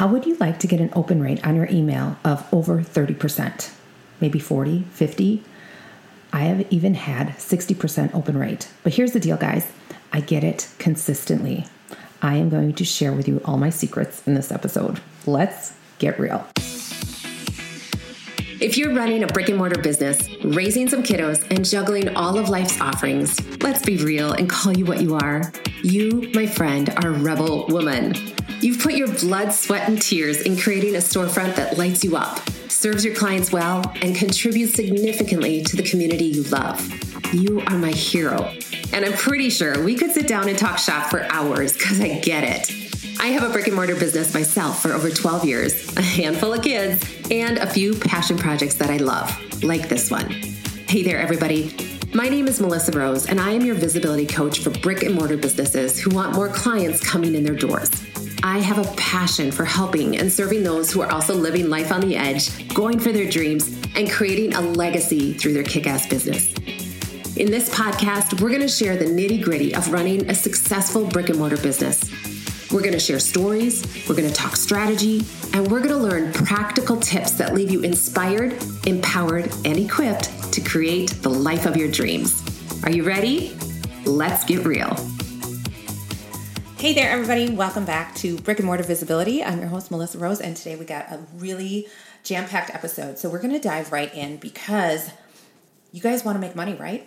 How would you like to get an open rate on your email of over 30%? Maybe 40, 50? I have even had 60% open rate. But here's the deal, guys I get it consistently. I am going to share with you all my secrets in this episode. Let's get real. If you're running a brick and mortar business, raising some kiddos, and juggling all of life's offerings, let's be real and call you what you are. You, my friend, are rebel woman. You've put your blood, sweat, and tears in creating a storefront that lights you up, serves your clients well, and contributes significantly to the community you love. You are my hero. And I'm pretty sure we could sit down and talk shop for hours because I get it. I have a brick and mortar business myself for over 12 years, a handful of kids, and a few passion projects that I love, like this one. Hey there, everybody. My name is Melissa Rose, and I am your visibility coach for brick and mortar businesses who want more clients coming in their doors. I have a passion for helping and serving those who are also living life on the edge, going for their dreams, and creating a legacy through their kick ass business. In this podcast, we're going to share the nitty gritty of running a successful brick and mortar business we're going to share stories, we're going to talk strategy, and we're going to learn practical tips that leave you inspired, empowered, and equipped to create the life of your dreams. Are you ready? Let's get real. Hey there, everybody. Welcome back to Brick and Mortar Visibility. I'm your host, Melissa Rose, and today we got a really jam packed episode. So we're going to dive right in because you guys want to make money, right?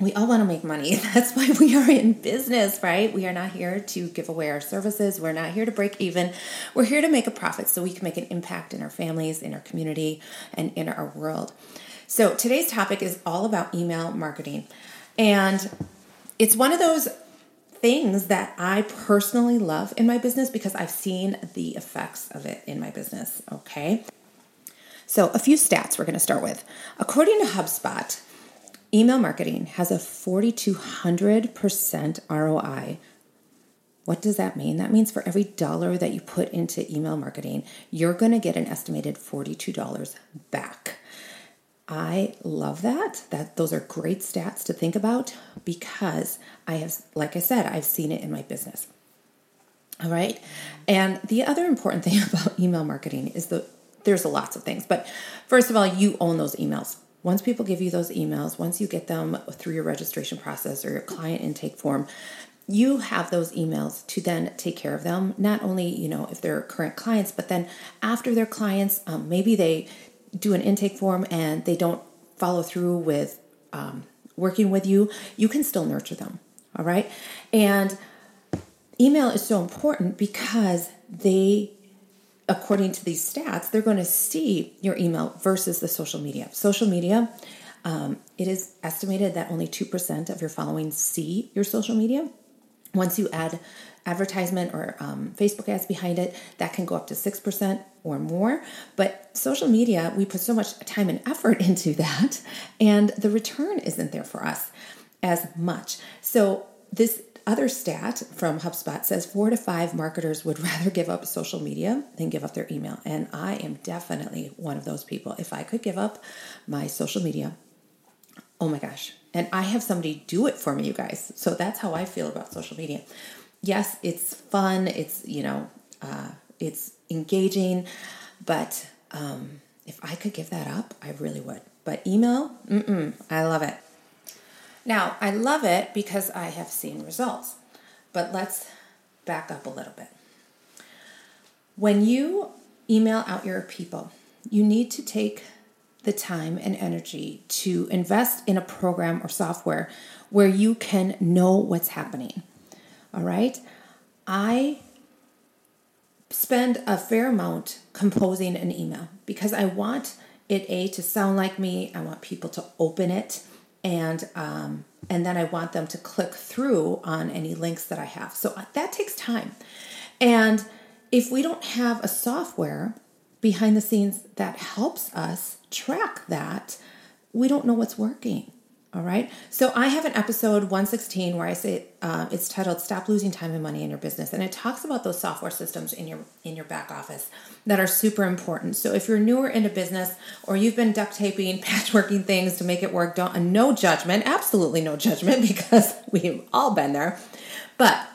we all want to make money. That's why we are in business, right? We are not here to give away our services. We're not here to break even. We're here to make a profit so we can make an impact in our families, in our community, and in our world. So today's topic is all about email marketing. And it's one of those things that I personally love in my business because I've seen the effects of it in my business, okay? So, a few stats we're going to start with. According to HubSpot, Email marketing has a 4,200% ROI. What does that mean? That means for every dollar that you put into email marketing, you're going to get an estimated $42 back. I love that. That those are great stats to think about because I have like I said, I've seen it in my business. All right? And the other important thing about email marketing is that there's lots of things, but first of all, you own those emails. Once people give you those emails, once you get them through your registration process or your client intake form, you have those emails to then take care of them not only you know if they're current clients but then after their clients um, maybe they do an intake form and they don't follow through with um, working with you you can still nurture them all right and email is so important because they according to these stats, they're going to see your email versus the social media. Social media, um, it is estimated that only 2% of your following see your social media. Once you add advertisement or um, Facebook ads behind it, that can go up to 6% or more. But social media, we put so much time and effort into that, and the return isn't there for us as much. So, this other stat from HubSpot says four to five marketers would rather give up social media than give up their email. And I am definitely one of those people. If I could give up my social media, oh my gosh. And I have somebody do it for me, you guys. So that's how I feel about social media. Yes, it's fun, it's, you know, uh, it's engaging, but um, if I could give that up, I really would. But email, mm-mm, I love it. Now, I love it because I have seen results, but let's back up a little bit. When you email out your people, you need to take the time and energy to invest in a program or software where you can know what's happening. All right? I spend a fair amount composing an email because I want it a to sound like me, I want people to open it and um, and then I want them to click through on any links that I have. So uh, that takes time. And if we don't have a software behind the scenes that helps us track that, we don't know what's working. All right. So I have an episode 116 where I say uh, it's titled "Stop Losing Time and Money in Your Business," and it talks about those software systems in your in your back office that are super important. So if you're newer into business or you've been duct taping, patchworking things to make it work, don't uh, no judgment, absolutely no judgment because we've all been there. But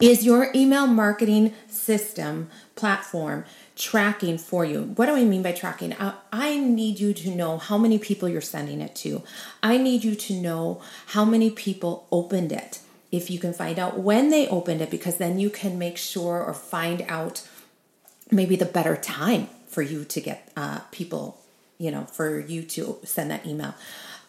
Is your email marketing system platform tracking for you? What do I mean by tracking? I, I need you to know how many people you're sending it to. I need you to know how many people opened it. If you can find out when they opened it, because then you can make sure or find out maybe the better time for you to get uh, people, you know, for you to send that email.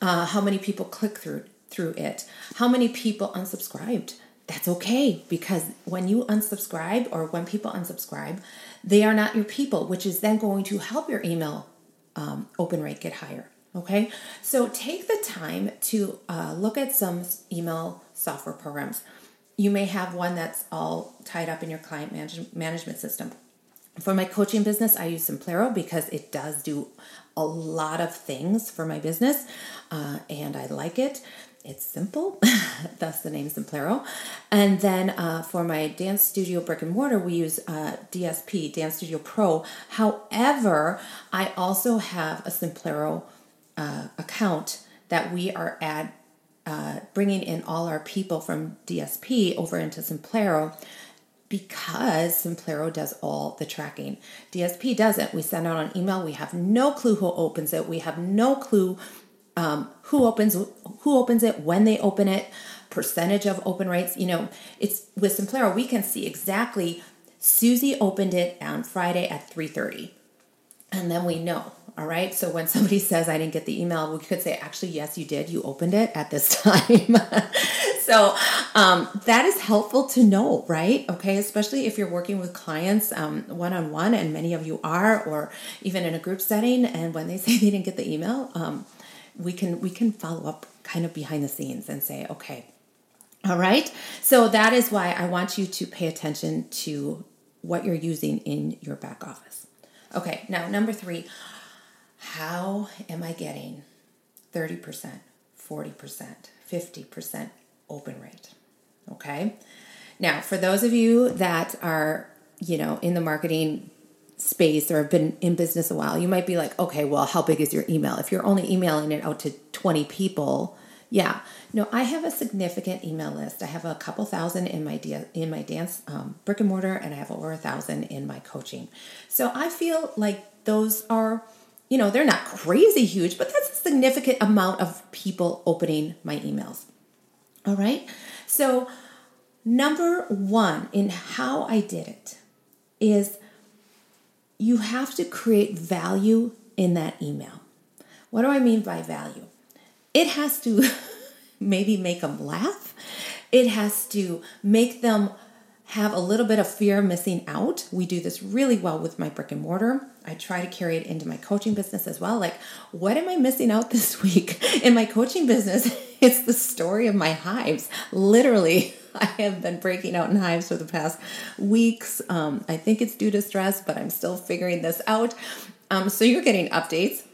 Uh, how many people click through through it? How many people unsubscribed? That's okay because when you unsubscribe or when people unsubscribe, they are not your people, which is then going to help your email um, open rate get higher. Okay, so take the time to uh, look at some email software programs. You may have one that's all tied up in your client manage- management system. For my coaching business, I use Simplero because it does do a lot of things for my business uh, and I like it. It's simple, thus the name Simplero. And then uh, for my dance studio brick and mortar, we use uh, DSP, Dance Studio Pro. However, I also have a Simplero uh, account that we are at uh, bringing in all our people from DSP over into Simplero because Simplero does all the tracking. DSP doesn't. We send out an email. We have no clue who opens it. We have no clue um, who opens who opens it, when they open it, percentage of open rates. You know, it's with Simplero we can see exactly. Susie opened it on Friday at three thirty, and then we know. All right. So when somebody says I didn't get the email, we could say actually yes, you did. You opened it at this time. so um, that is helpful to know, right? Okay, especially if you're working with clients one on one, and many of you are, or even in a group setting, and when they say they didn't get the email, um, we can we can follow up kind of behind the scenes and say, okay, all right. So that is why I want you to pay attention to what you're using in your back office. Okay, now number three, how am I getting 30%, 40%, 50% open rate? Okay. Now, for those of you that are, you know, in the marketing space or have been in business a while, you might be like, okay, well, how big is your email? If you're only emailing it out to 20 people, yeah. No, I have a significant email list. I have a couple thousand in my in my dance um, brick and mortar, and I have over a thousand in my coaching. So I feel like those are, you know, they're not crazy huge, but that's a significant amount of people opening my emails. All right. So number one in how I did it is you have to create value in that email. What do I mean by value? It has to maybe make them laugh. It has to make them have a little bit of fear of missing out. We do this really well with my brick and mortar. I try to carry it into my coaching business as well. Like, what am I missing out this week? In my coaching business, it's the story of my hives. Literally, I have been breaking out in hives for the past weeks. Um, I think it's due to stress, but I'm still figuring this out. Um, so you're getting updates.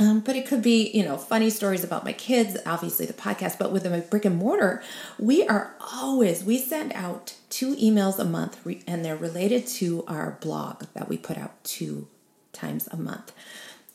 Um, but it could be, you know, funny stories about my kids, obviously the podcast, but with my brick and mortar, we are always, we send out two emails a month and they're related to our blog that we put out two times a month.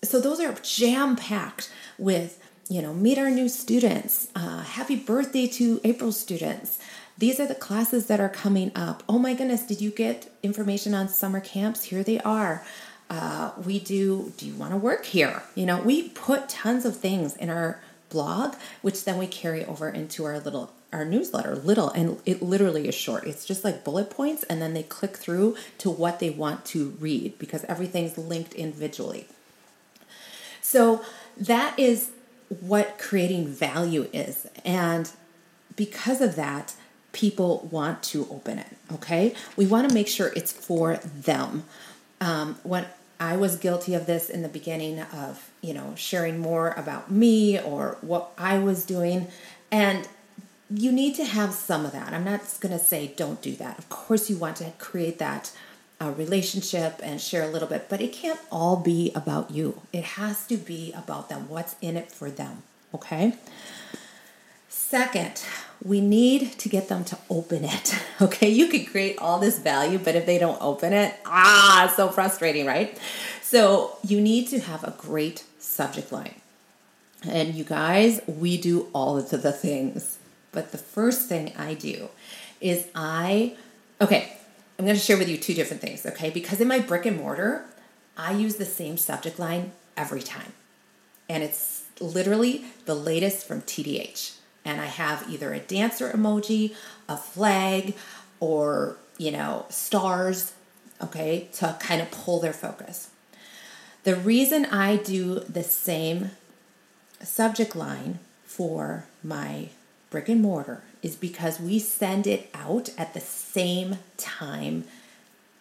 So those are jam packed with, you know, meet our new students, uh, happy birthday to April students. These are the classes that are coming up. Oh my goodness, did you get information on summer camps? Here they are uh, we do do you want to work here? You know we put tons of things in our blog which then we carry over into our little our newsletter little and it literally is short. It's just like bullet points and then they click through to what they want to read because everything's linked individually. So that is what creating value is and because of that people want to open it okay? We want to make sure it's for them um, when I was guilty of this in the beginning of, you know, sharing more about me or what I was doing. And you need to have some of that. I'm not going to say don't do that. Of course, you want to create that uh, relationship and share a little bit, but it can't all be about you. It has to be about them, what's in it for them. Okay? Second, we need to get them to open it. Okay, you could create all this value, but if they don't open it, ah, so frustrating, right? So you need to have a great subject line. And you guys, we do all of the things. But the first thing I do is I, okay, I'm going to share with you two different things, okay? Because in my brick and mortar, I use the same subject line every time. And it's literally the latest from TDH. And I have either a dancer emoji, a flag, or, you know, stars, okay, to kind of pull their focus. The reason I do the same subject line for my brick and mortar is because we send it out at the same time,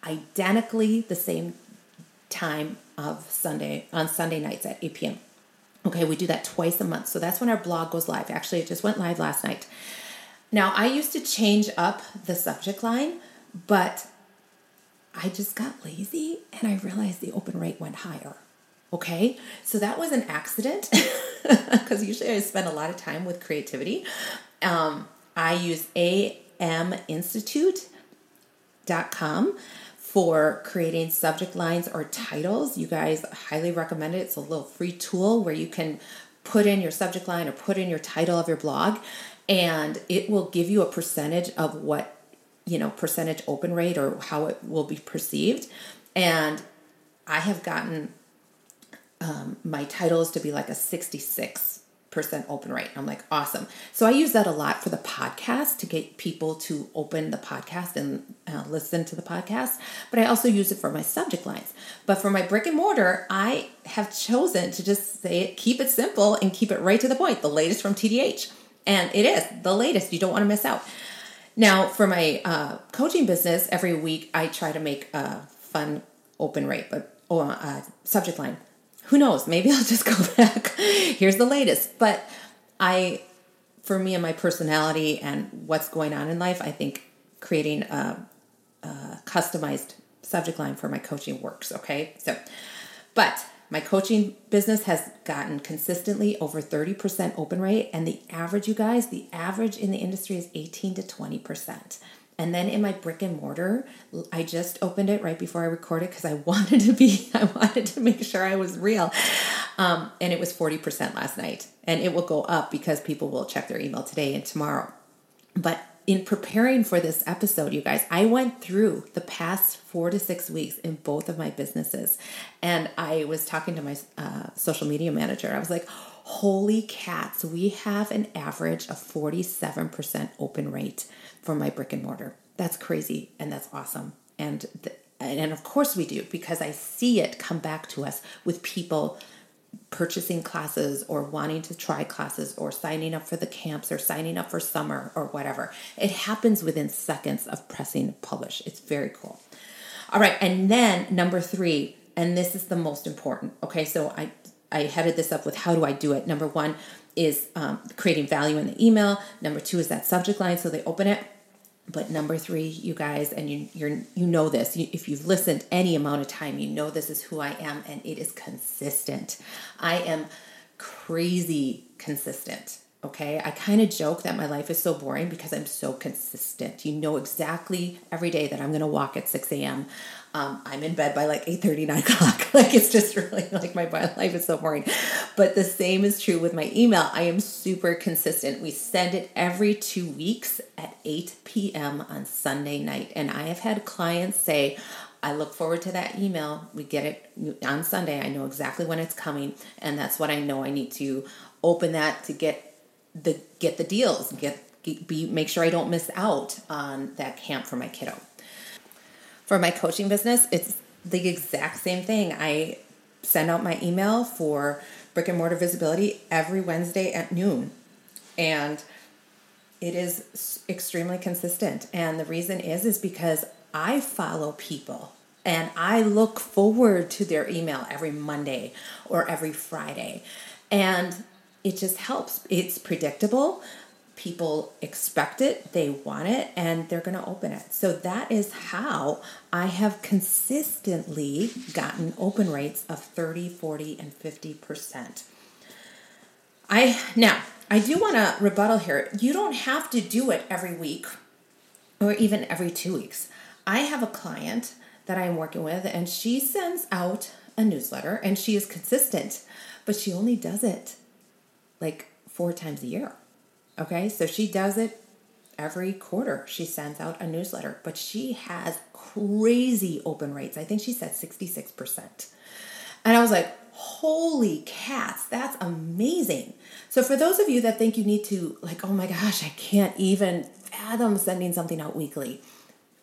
identically the same time of Sunday on Sunday nights at 8 p.m. Okay, we do that twice a month. So that's when our blog goes live. Actually, it just went live last night. Now, I used to change up the subject line, but I just got lazy and I realized the open rate went higher. Okay, so that was an accident because usually I spend a lot of time with creativity. Um, I use aminstitute.com for creating subject lines or titles. You guys highly recommend it. It's a little free tool where you can put in your subject line or put in your title of your blog and it will give you a percentage of what, you know, percentage open rate or how it will be perceived. And I have gotten um, my titles to be like a 66 percent open rate. I'm like, awesome. So I use that a lot for the podcast to get people to open the podcast and uh, listen to the podcast. But I also use it for my subject lines. But for my brick and mortar, I have chosen to just say it, keep it simple, and keep it right to the point. The latest from TDH, and it is the latest. You don't want to miss out. Now, for my uh, coaching business, every week I try to make a fun open rate, but oh, uh, subject line who knows? Maybe I'll just go back. Here's the latest. But I, for me and my personality and what's going on in life, I think creating a, a customized subject line for my coaching works. Okay. So, but my coaching business has gotten consistently over 30% open rate. And the average, you guys, the average in the industry is 18 to 20%. And then in my brick and mortar, I just opened it right before I recorded because I wanted to be, I wanted to make sure I was real. Um, and it was 40% last night. And it will go up because people will check their email today and tomorrow. But in preparing for this episode, you guys, I went through the past four to six weeks in both of my businesses. And I was talking to my uh, social media manager. I was like, holy cats, we have an average of 47% open rate for my brick and mortar. That's crazy and that's awesome. And the, and of course we do because I see it come back to us with people purchasing classes or wanting to try classes or signing up for the camps or signing up for summer or whatever. It happens within seconds of pressing publish. It's very cool. All right, and then number 3, and this is the most important. Okay, so I I headed this up with how do I do it. Number 1 is um, creating value in the email. Number 2 is that subject line so they open it. But number three, you guys, and you you're you know this. You, if you've listened any amount of time, you know this is who I am, and it is consistent. I am crazy consistent. Okay, I kind of joke that my life is so boring because I'm so consistent. You know exactly every day that I'm going to walk at 6 a.m. Um, I'm in bed by like 8 30, 9 o'clock. like it's just really like my life is so boring. But the same is true with my email. I am super consistent. We send it every two weeks at 8 p.m. on Sunday night. And I have had clients say, I look forward to that email. We get it on Sunday. I know exactly when it's coming. And that's what I know I need to open that to get the get the deals, get be make sure I don't miss out on that camp for my kiddo. For my coaching business, it's the exact same thing. I send out my email for brick and mortar visibility every Wednesday at noon. And it is extremely consistent. And the reason is is because I follow people and I look forward to their email every Monday or every Friday. And it just helps. It's predictable. People expect it, they want it, and they're going to open it. So that is how I have consistently gotten open rates of 30, 40, and 50%. I now, I do want to rebuttal here. You don't have to do it every week or even every 2 weeks. I have a client that I'm working with and she sends out a newsletter and she is consistent, but she only does it like four times a year. Okay, so she does it every quarter she sends out a newsletter, but she has crazy open rates. I think she said 66%. And I was like, holy cats, that's amazing. So, for those of you that think you need to, like, oh my gosh, I can't even fathom sending something out weekly,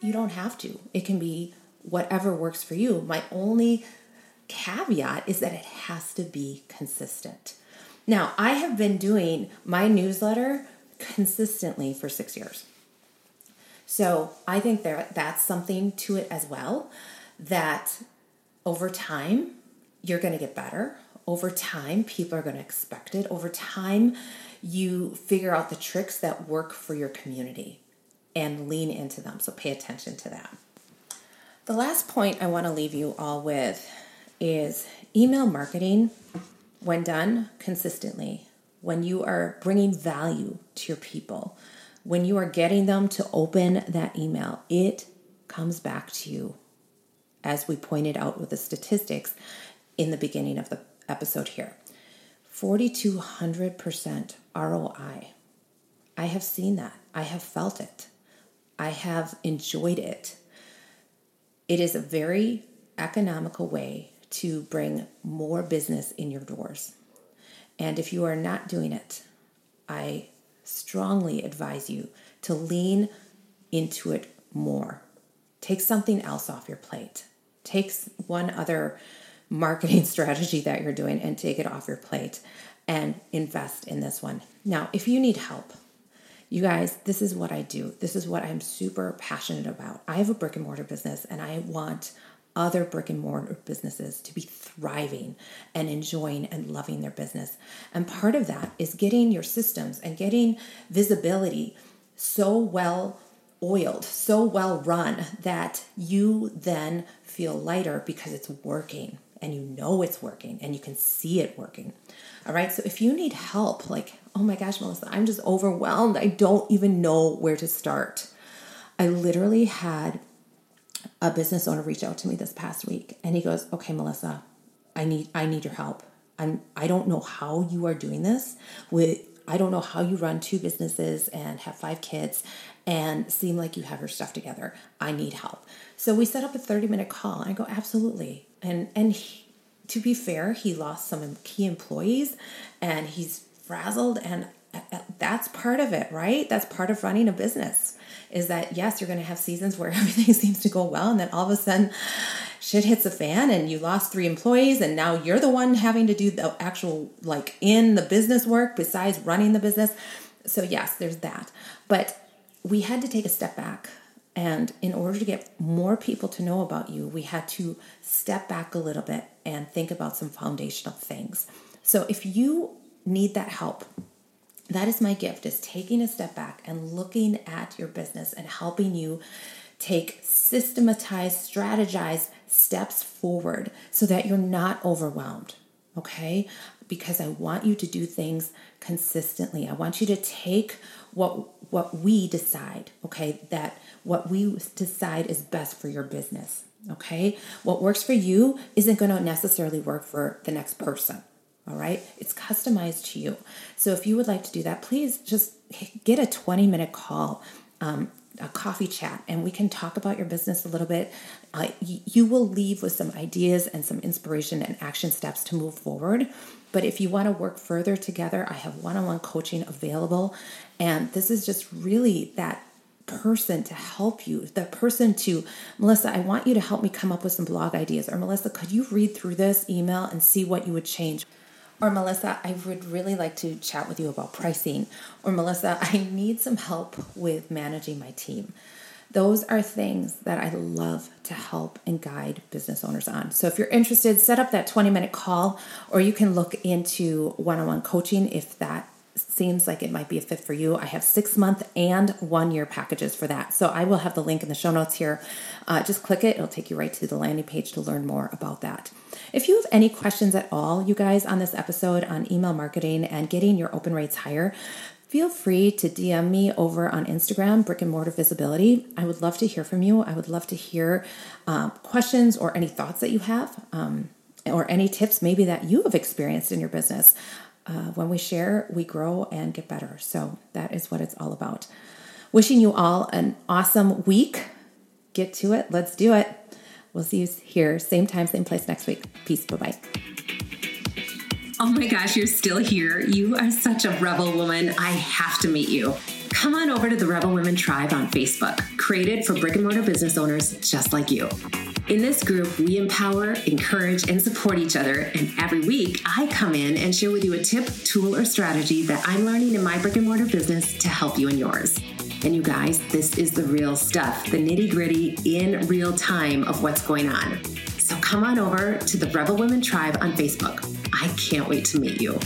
you don't have to. It can be whatever works for you. My only caveat is that it has to be consistent. Now, I have been doing my newsletter consistently for six years. So I think there that's something to it as well that over time you're going to get better. Over time, people are going to expect it. Over time, you figure out the tricks that work for your community and lean into them. So pay attention to that. The last point I want to leave you all with is email marketing, when done consistently, when you are bringing value to your people, when you are getting them to open that email, it comes back to you. As we pointed out with the statistics in the beginning of the episode here 4,200% ROI. I have seen that. I have felt it. I have enjoyed it. It is a very economical way to bring more business in your doors. And if you are not doing it, I strongly advise you to lean into it more. Take something else off your plate. Take one other marketing strategy that you're doing and take it off your plate and invest in this one. Now, if you need help, you guys, this is what I do. This is what I'm super passionate about. I have a brick and mortar business and I want other brick and mortar businesses to be thriving and enjoying and loving their business. And part of that is getting your systems and getting visibility so well oiled, so well run that you then feel lighter because it's working and you know it's working and you can see it working. All right. So if you need help, like, oh my gosh, Melissa, I'm just overwhelmed. I don't even know where to start. I literally had a business owner reached out to me this past week and he goes, "Okay, Melissa, I need I need your help. I'm I don't know how you are doing this with I don't know how you run two businesses and have five kids and seem like you have your stuff together. I need help." So we set up a 30-minute call. I go, "Absolutely." And and he, to be fair, he lost some key employees and he's frazzled and that's part of it, right? That's part of running a business is that yes, you're going to have seasons where everything seems to go well, and then all of a sudden shit hits a fan and you lost three employees and now you're the one having to do the actual like in the business work besides running the business. So yes there's that. But we had to take a step back and in order to get more people to know about you we had to step back a little bit and think about some foundational things. So if you need that help that is my gift is taking a step back and looking at your business and helping you take systematized strategized steps forward so that you're not overwhelmed okay? Because i want you to do things consistently. I want you to take what what we decide okay? That what we decide is best for your business okay? What works for you isn't going to necessarily work for the next person all right, it's customized to you. So if you would like to do that, please just get a 20 minute call, um, a coffee chat, and we can talk about your business a little bit. Uh, you will leave with some ideas and some inspiration and action steps to move forward. But if you want to work further together, I have one on one coaching available. And this is just really that person to help you, the person to, Melissa, I want you to help me come up with some blog ideas. Or Melissa, could you read through this email and see what you would change? Or Melissa, I would really like to chat with you about pricing. Or Melissa, I need some help with managing my team. Those are things that I love to help and guide business owners on. So if you're interested, set up that 20 minute call, or you can look into one on one coaching if that seems like it might be a fit for you. I have six month and one year packages for that. So I will have the link in the show notes here. Uh, just click it, it'll take you right to the landing page to learn more about that. If you have any questions at all, you guys, on this episode on email marketing and getting your open rates higher, feel free to DM me over on Instagram, Brick and Mortar Visibility. I would love to hear from you. I would love to hear um, questions or any thoughts that you have. Um, or any tips maybe that you have experienced in your business. Uh, when we share, we grow and get better. So that is what it's all about. Wishing you all an awesome week. Get to it. Let's do it. We'll see you here, same time, same place next week. Peace. Bye bye. Oh my gosh, you're still here. You are such a rebel woman. I have to meet you. Come on over to the Rebel Women Tribe on Facebook, created for brick and mortar business owners just like you. In this group, we empower, encourage, and support each other. And every week, I come in and share with you a tip, tool, or strategy that I'm learning in my brick and mortar business to help you in yours. And you guys, this is the real stuff, the nitty gritty in real time of what's going on. So come on over to the Rebel Women Tribe on Facebook. I can't wait to meet you.